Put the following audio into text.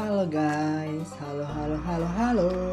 Halo guys, halo halo halo halo.